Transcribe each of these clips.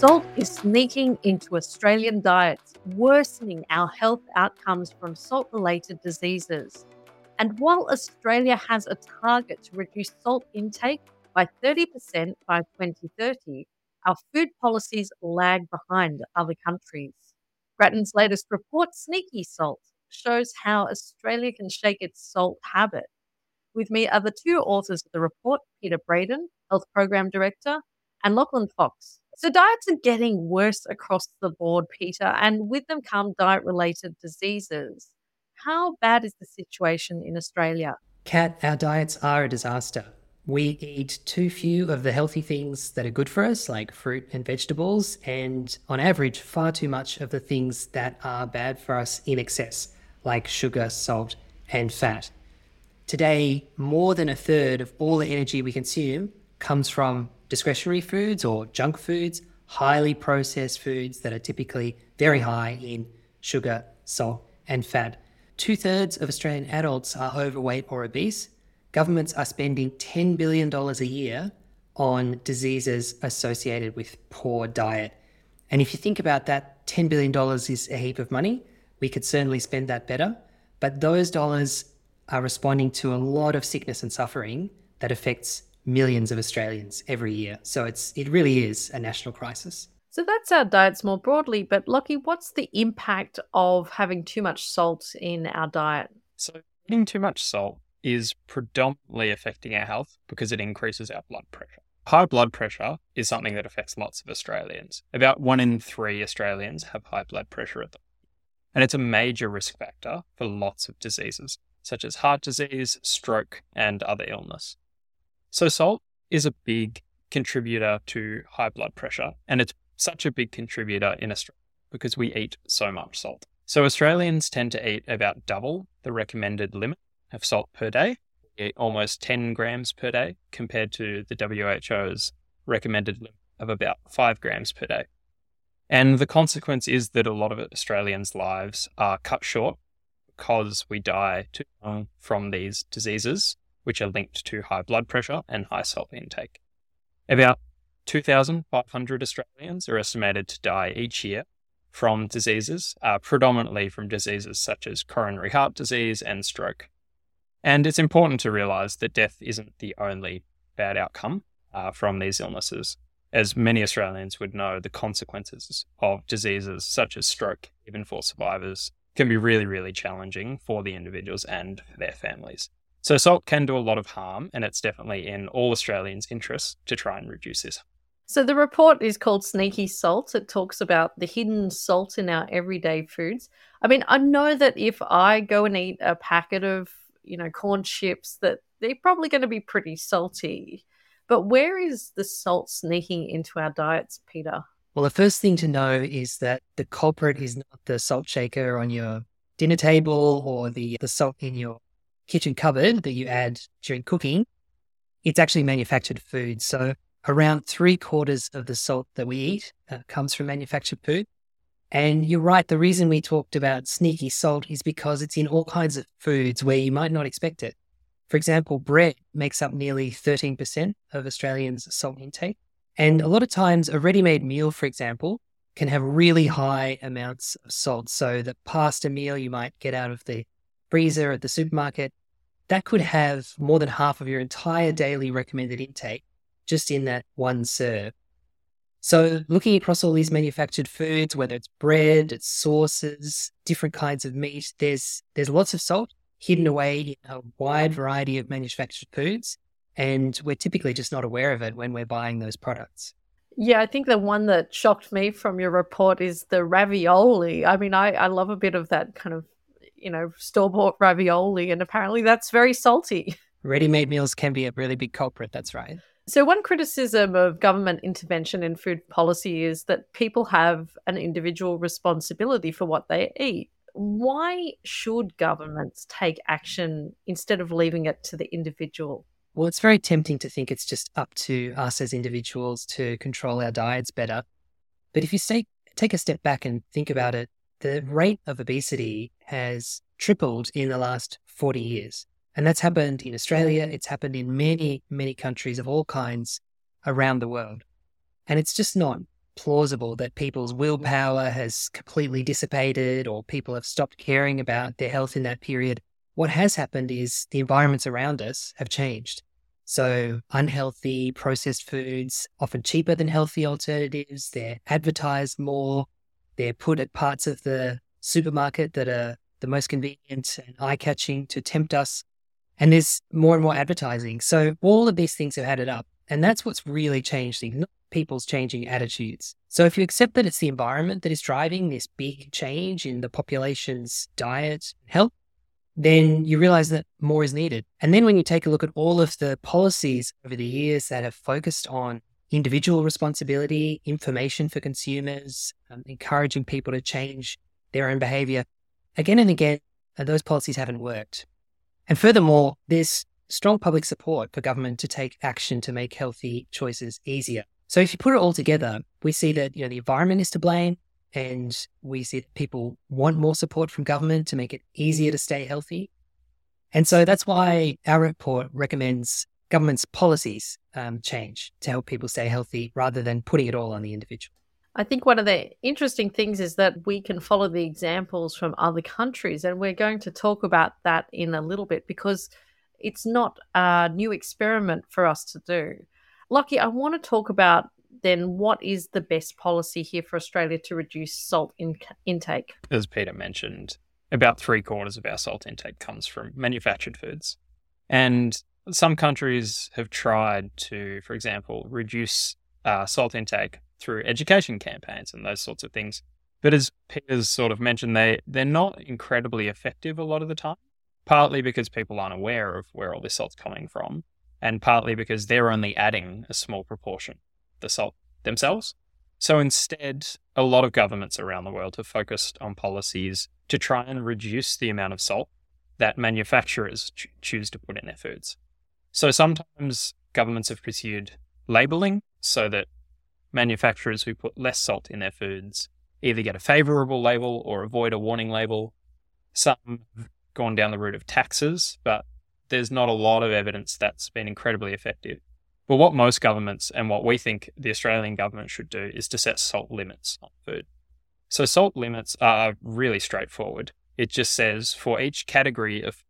Salt is sneaking into Australian diets, worsening our health outcomes from salt related diseases. And while Australia has a target to reduce salt intake by 30% by 2030, our food policies lag behind other countries. Grattan's latest report, Sneaky Salt, shows how Australia can shake its salt habit. With me are the two authors of the report, Peter Breadon, Health Program Director, and Lachlan Fox. So diets are getting worse across the board, Peter, and with them come diet related diseases. How bad is the situation in Australia? Kat, our diets are a disaster. We eat too few of the healthy things that are good for us, like fruit and vegetables, and on average, far too much of the things that are bad for us in excess, like sugar, salt, and fat. Today, more than a third of all the energy we consume comes from discretionary foods or junk foods, highly processed foods that are typically very high in sugar, salt, and fat. Two thirds of Australian adults are overweight or obese. Governments are spending $10 billion a year on diseases associated with poor diet. And if you think about that, $10 billion is a heap of money. We could certainly spend that better. But those dollars are responding to a lot of sickness and suffering that affects millions of Australians every year. So it's it really is a national crisis. So that's our diets more broadly, but Lockie, what's the impact of having too much salt in our diet? So eating too much salt is predominantly affecting our health because it increases our blood pressure. High blood pressure is something that affects lots of Australians. About one in three Australians have high blood pressure at the and it's a major risk factor for lots of diseases, such as heart disease, stroke, and other illness. So, salt is a big contributor to high blood pressure, and it's such a big contributor in Australia because we eat so much salt. So, Australians tend to eat about double the recommended limit of salt per day. Eh, almost 10 grams per day compared to the WHO's recommended limit of about 5 grams per day. And the consequence is that a lot of Australians' lives are cut short because we die too young from these diseases which are linked to high blood pressure and high salt intake. About 2,500 Australians are estimated to die each year from diseases, uh, predominantly from diseases such as coronary heart disease and stroke. And it's important to realize that death isn't the only bad outcome uh, from these illnesses. As many Australians would know, the consequences of diseases such as stroke, even for survivors, can be really, really challenging for the individuals and their families. So salt can do a lot of harm, and it's definitely in all Australians' interests to try and reduce this. So the report is called Sneaky Salt. It talks about the hidden salt in our everyday foods. I mean, I know that if I go and eat a packet of, you know, corn chips, that they're probably going to be pretty salty. But where is the salt sneaking into our diets, Peter? Well, the first thing to know is that the culprit is not the salt shaker on your dinner table or the, the salt in your kitchen cupboard that you add during cooking, it's actually manufactured food. So around three quarters of the salt that we eat uh, comes from manufactured food. And you're right, the reason we talked about sneaky salt is because it's in all kinds of foods where you might not expect it. For example, bread makes up nearly 13% of Australians' salt intake. And a lot of times, a ready made meal, for example, can have really high amounts of salt. So, the pasta meal you might get out of the freezer at the supermarket that could have more than half of your entire daily recommended intake just in that one serve. So, looking across all these manufactured foods, whether it's bread, it's sauces, different kinds of meat, there's there's lots of salt hidden away in a wide variety of manufactured foods, and we're typically just not aware of it when we're buying those products. Yeah, I think the one that shocked me from your report is the ravioli. I mean, I, I love a bit of that kind of you know, store bought ravioli, and apparently that's very salty. Ready made meals can be a really big culprit, that's right. So, one criticism of government intervention in food policy is that people have an individual responsibility for what they eat. Why should governments take action instead of leaving it to the individual? Well, it's very tempting to think it's just up to us as individuals to control our diets better. But if you say, take a step back and think about it, the rate of obesity has tripled in the last 40 years. And that's happened in Australia. It's happened in many, many countries of all kinds around the world. And it's just not plausible that people's willpower has completely dissipated or people have stopped caring about their health in that period. What has happened is the environments around us have changed. So, unhealthy processed foods, often cheaper than healthy alternatives, they're advertised more, they're put at parts of the supermarket that are the most convenient and eye catching to tempt us. And there's more and more advertising. So, all of these things have added up. And that's what's really changed things, not people's changing attitudes. So, if you accept that it's the environment that is driving this big change in the population's diet and health, then you realize that more is needed. And then when you take a look at all of the policies over the years that have focused on individual responsibility, information for consumers, um, encouraging people to change their own behavior, again and again, uh, those policies haven't worked. And furthermore, there's strong public support for government to take action to make healthy choices easier. So if you put it all together, we see that you know the environment is to blame, and we see that people want more support from government to make it easier to stay healthy. And so that's why our report recommends government's policies um, change to help people stay healthy rather than putting it all on the individual. I think one of the interesting things is that we can follow the examples from other countries, and we're going to talk about that in a little bit because it's not a new experiment for us to do. Lockie, I want to talk about then what is the best policy here for Australia to reduce salt in- intake? As Peter mentioned, about three quarters of our salt intake comes from manufactured foods. And some countries have tried to, for example, reduce uh, salt intake through education campaigns and those sorts of things. But as Peter's sort of mentioned, they, they're not incredibly effective a lot of the time, partly because people aren't aware of where all this salt's coming from, and partly because they're only adding a small proportion the salt themselves. So instead, a lot of governments around the world have focused on policies to try and reduce the amount of salt that manufacturers ch- choose to put in their foods. So sometimes governments have pursued labeling so that manufacturers who put less salt in their foods either get a favorable label or avoid a warning label. Some have gone down the route of taxes, but there's not a lot of evidence that's been incredibly effective. But what most governments and what we think the Australian government should do is to set salt limits on food. So salt limits are really straightforward. It just says for each category of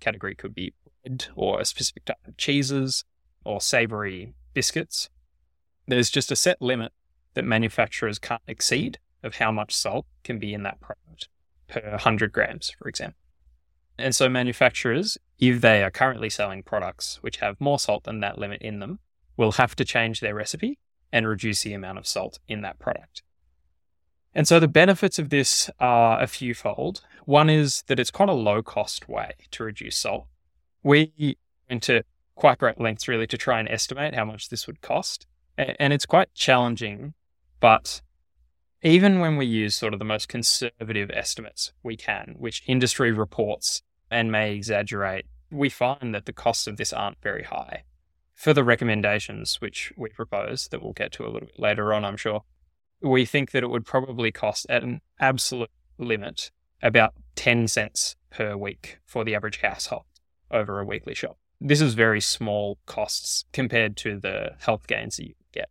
category could be bread or a specific type of cheeses or savory biscuits. There's just a set limit that manufacturers can't exceed of how much salt can be in that product per 100 grams, for example. And so manufacturers, if they are currently selling products which have more salt than that limit in them, will have to change their recipe and reduce the amount of salt in that product. And so the benefits of this are a few fold. One is that it's quite a low cost way to reduce salt. We went to quite great lengths really to try and estimate how much this would cost. And it's quite challenging, but even when we use sort of the most conservative estimates we can, which industry reports and may exaggerate, we find that the costs of this aren't very high for the recommendations which we propose that we'll get to a little bit later on, I'm sure, we think that it would probably cost at an absolute limit about 10 cents per week for the average household over a weekly shop. This is very small costs compared to the health gains that you get.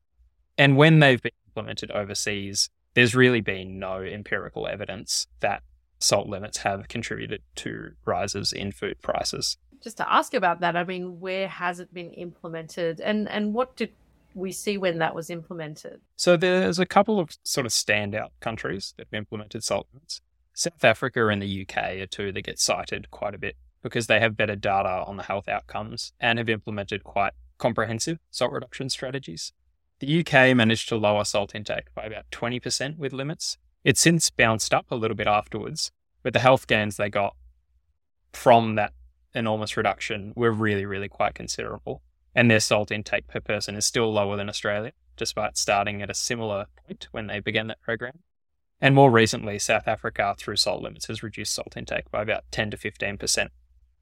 And when they've been implemented overseas, there's really been no empirical evidence that salt limits have contributed to rises in food prices just to ask about that, I mean, where has it been implemented, and and what did we see when that was implemented? So there's a couple of sort of standout countries that have implemented salt limits. South Africa and the UK are two that get cited quite a bit because they have better data on the health outcomes and have implemented quite comprehensive salt reduction strategies. The UK managed to lower salt intake by about 20% with limits. It's since bounced up a little bit afterwards, but the health gains they got from that enormous reduction were really, really quite considerable. And their salt intake per person is still lower than Australia, despite starting at a similar point when they began that program. And more recently, South Africa, through salt limits, has reduced salt intake by about 10 to 15%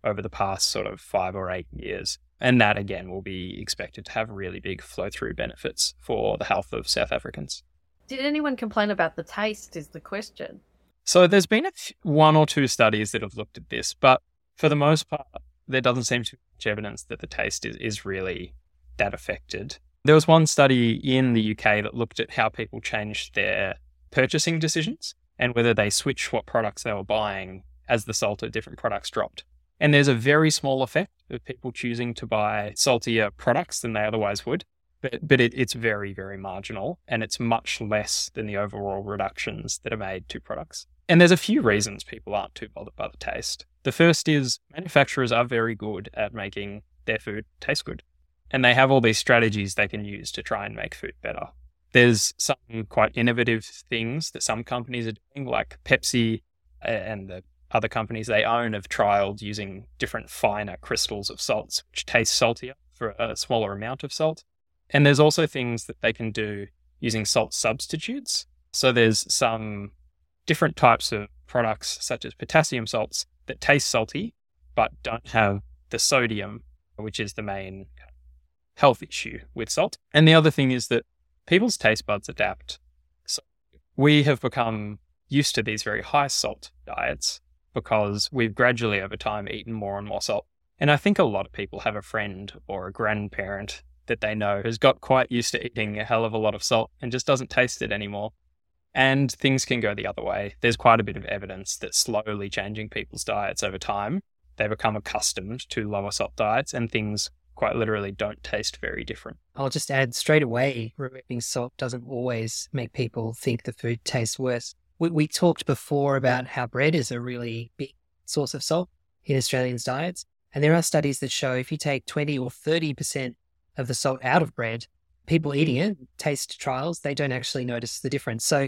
over the past sort of five or eight years. And that, again, will be expected to have really big flow through benefits for the health of South Africans. Did anyone complain about the taste? Is the question. So there's been one or two studies that have looked at this, but for the most part, there doesn't seem to be much evidence that the taste is, is really that affected. There was one study in the UK that looked at how people changed their purchasing decisions and whether they switched what products they were buying as the salt of different products dropped. And there's a very small effect of people choosing to buy saltier products than they otherwise would. But, but it, it's very, very marginal and it's much less than the overall reductions that are made to products. And there's a few reasons people aren't too bothered by the taste. The first is manufacturers are very good at making their food taste good. And they have all these strategies they can use to try and make food better. There's some quite innovative things that some companies are doing, like Pepsi and the other companies they own have trialed using different finer crystals of salts, which taste saltier for a smaller amount of salt. And there's also things that they can do using salt substitutes. So there's some different types of products, such as potassium salts, that taste salty but don't have the sodium, which is the main health issue with salt. And the other thing is that people's taste buds adapt. So we have become used to these very high salt diets because we've gradually over time eaten more and more salt. And I think a lot of people have a friend or a grandparent that they know who's got quite used to eating a hell of a lot of salt and just doesn't taste it anymore. And things can go the other way. There's quite a bit of evidence that slowly changing people's diets over time, they become accustomed to lower salt diets and things quite literally don't taste very different. I'll just add straight away removing salt doesn't always make people think the food tastes worse. We, we talked before about how bread is a really big source of salt in Australians' diets. And there are studies that show if you take 20 or 30% of the salt out of bread, people eating it, taste trials, they don't actually notice the difference. So,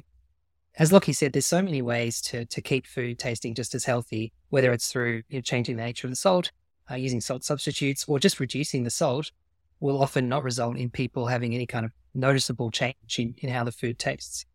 as Lockie said, there's so many ways to, to keep food tasting just as healthy, whether it's through you know, changing the nature of the salt, uh, using salt substitutes, or just reducing the salt, will often not result in people having any kind of noticeable change in, in how the food tastes.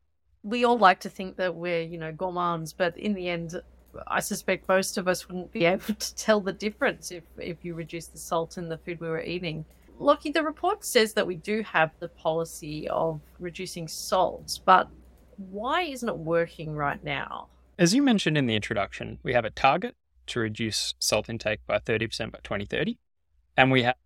We all like to think that we're, you know, gourmands, but in the end, I suspect most of us wouldn't be able to tell the difference if, if you reduce the salt in the food we were eating. Lockie, the report says that we do have the policy of reducing salt, but why isn't it working right now? As you mentioned in the introduction, we have a target to reduce salt intake by 30% by 2030. And we have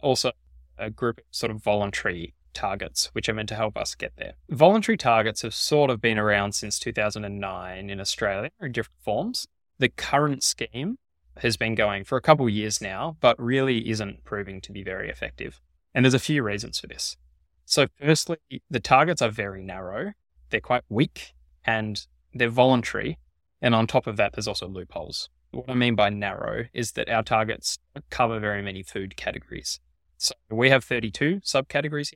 also a group of sort of voluntary targets, which are meant to help us get there. Voluntary targets have sort of been around since 2009 in Australia in different forms. The current scheme has been going for a couple of years now, but really isn't proving to be very effective. And there's a few reasons for this. So, firstly, the targets are very narrow, they're quite weak, and they're voluntary. And on top of that, there's also loopholes. What I mean by narrow is that our targets cover very many food categories. So we have 32 subcategories.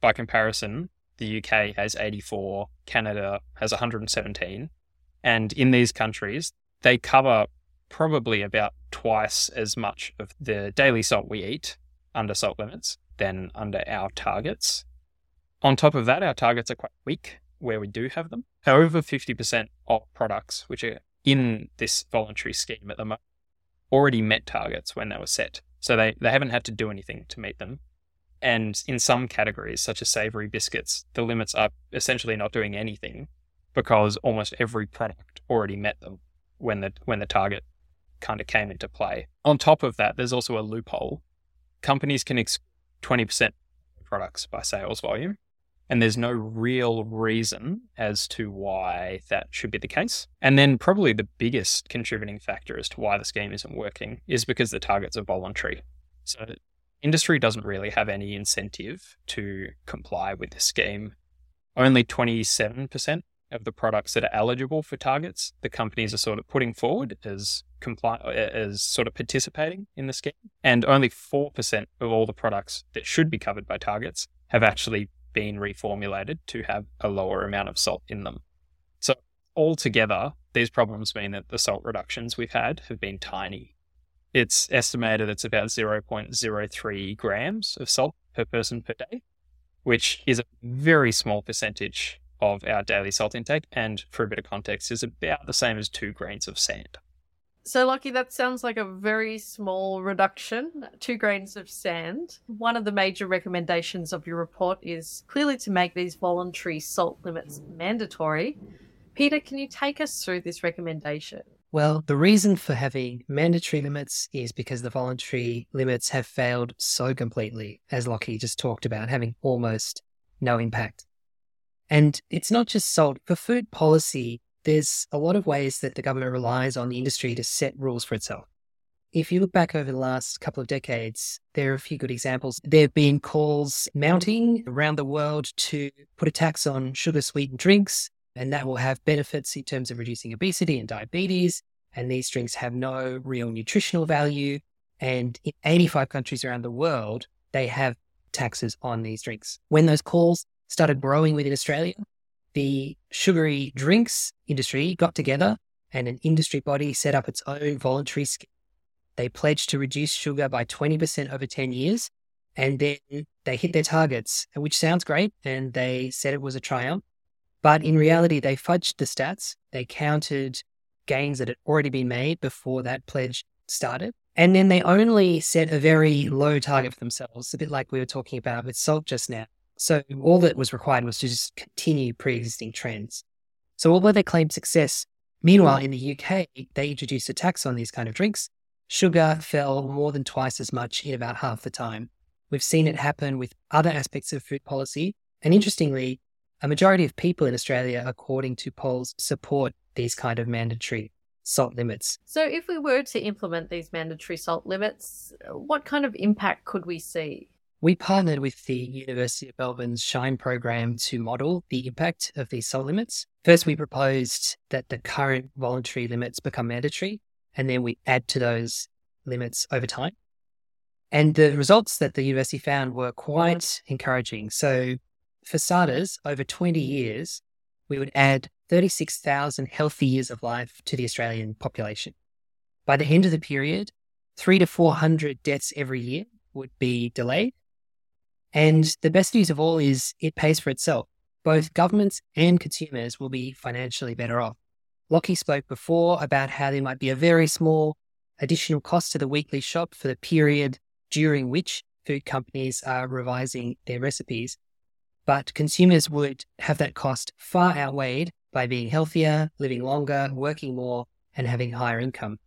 By comparison, the UK has 84, Canada has 117. And in these countries, they cover probably about twice as much of the daily salt we eat under salt limits than under our targets. On top of that, our targets are quite weak where we do have them. However, 50% of products which are in this voluntary scheme at the moment already met targets when they were set. So they, they haven't had to do anything to meet them. And in some categories, such as savory biscuits, the limits are essentially not doing anything because almost every product already met them when the when the target kind of came into play. On top of that, there's also a loophole. Companies can exclude 20% products by sales volume, and there's no real reason as to why that should be the case. And then, probably the biggest contributing factor as to why the scheme isn't working is because the targets are voluntary. So, industry doesn't really have any incentive to comply with the scheme. Only 27% of the products that are eligible for targets, the companies are sort of putting forward as comply as sort of participating in the scheme, and only four percent of all the products that should be covered by targets have actually been reformulated to have a lower amount of salt in them. So altogether, these problems mean that the salt reductions we've had have been tiny. It's estimated it's about 0.03 grams of salt per person per day, which is a very small percentage of our daily salt intake, and for a bit of context, is about the same as two grains of sand. So, Lockie, that sounds like a very small reduction, two grains of sand. One of the major recommendations of your report is clearly to make these voluntary salt limits mandatory. Peter, can you take us through this recommendation? Well, the reason for having mandatory limits is because the voluntary limits have failed so completely, as Lockie just talked about, having almost no impact. And it's not just salt. For food policy, there's a lot of ways that the government relies on the industry to set rules for itself. If you look back over the last couple of decades, there are a few good examples. There have been calls mounting around the world to put a tax on sugar sweetened drinks, and that will have benefits in terms of reducing obesity and diabetes. And these drinks have no real nutritional value. And in 85 countries around the world, they have taxes on these drinks. When those calls started growing within Australia, the sugary drinks industry got together and an industry body set up its own voluntary scheme. They pledged to reduce sugar by 20% over 10 years. And then they hit their targets, which sounds great. And they said it was a triumph. But in reality, they fudged the stats. They counted gains that had already been made before that pledge started. And then they only set a very low target for themselves, a bit like we were talking about with salt just now. So all that was required was to just continue pre-existing trends. So although they claimed success, meanwhile in the UK they introduced a tax on these kind of drinks. Sugar fell more than twice as much in about half the time. We've seen it happen with other aspects of food policy, and interestingly, a majority of people in Australia, according to polls, support these kind of mandatory salt limits. So, if we were to implement these mandatory salt limits, what kind of impact could we see? We partnered with the University of Melbourne's SHINE program to model the impact of these salt limits. First, we proposed that the current voluntary limits become mandatory, and then we add to those limits over time. And the results that the university found were quite encouraging. So, for starters, over 20 years, we would add 36,000 healthy years of life to the Australian population. By the end of the period, three to 400 deaths every year would be delayed and the best news of all is it pays for itself. Both governments and consumers will be financially better off. Lockie spoke before about how there might be a very small additional cost to the weekly shop for the period during which food companies are revising their recipes. But consumers would have that cost far outweighed by being healthier, living longer, working more, and having higher income.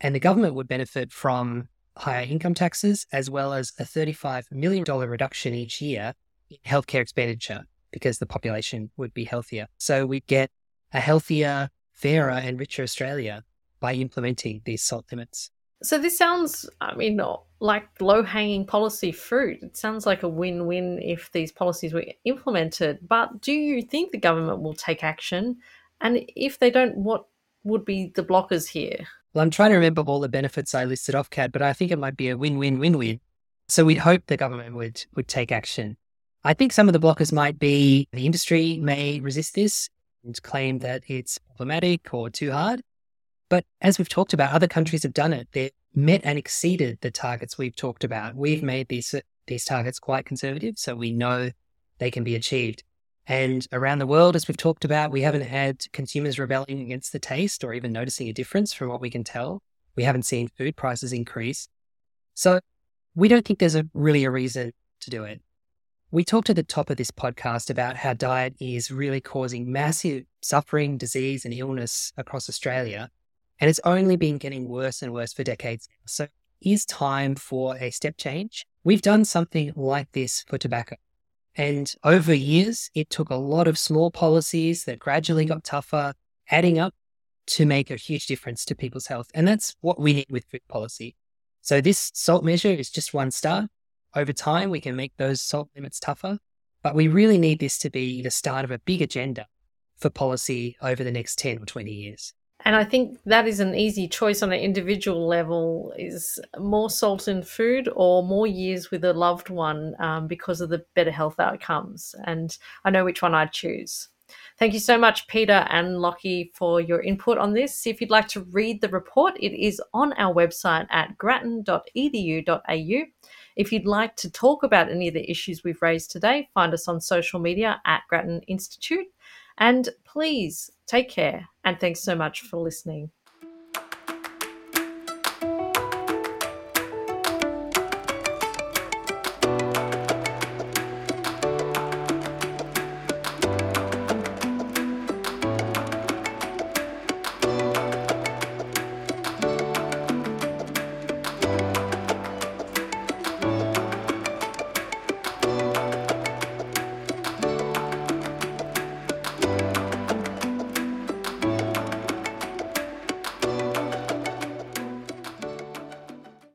And the government would benefit from higher income taxes, as well as a $35 million reduction each year in healthcare expenditure because the population would be healthier. So we get a healthier, fairer, and richer Australia by implementing these salt limits. So this sounds, I mean, like low hanging policy fruit. It sounds like a win win if these policies were implemented. But do you think the government will take action? And if they don't, what would be the blockers here? Well, I'm trying to remember all the benefits I listed off, Kat, but I think it might be a win-win-win-win. So we'd hope the government would would take action. I think some of the blockers might be the industry may resist this and claim that it's problematic or too hard. But as we've talked about, other countries have done it. They've met and exceeded the targets we've talked about. We've made these these targets quite conservative, so we know they can be achieved. And around the world, as we've talked about, we haven't had consumers rebelling against the taste or even noticing a difference from what we can tell. We haven't seen food prices increase. So we don't think there's a, really a reason to do it. We talked at the top of this podcast about how diet is really causing massive suffering, disease, and illness across Australia. And it's only been getting worse and worse for decades. So is time for a step change. We've done something like this for tobacco. And over years, it took a lot of small policies that gradually got tougher, adding up to make a huge difference to people's health. And that's what we need with food policy. So this salt measure is just one start. Over time, we can make those salt limits tougher, but we really need this to be the start of a big agenda for policy over the next 10 or 20 years. And I think that is an easy choice on an individual level is more salt in food or more years with a loved one um, because of the better health outcomes. And I know which one I'd choose. Thank you so much, Peter and Lockie, for your input on this. If you'd like to read the report, it is on our website at grattan.edu.au. If you'd like to talk about any of the issues we've raised today, find us on social media at Grattan Institute. And please take care. And thanks so much for listening.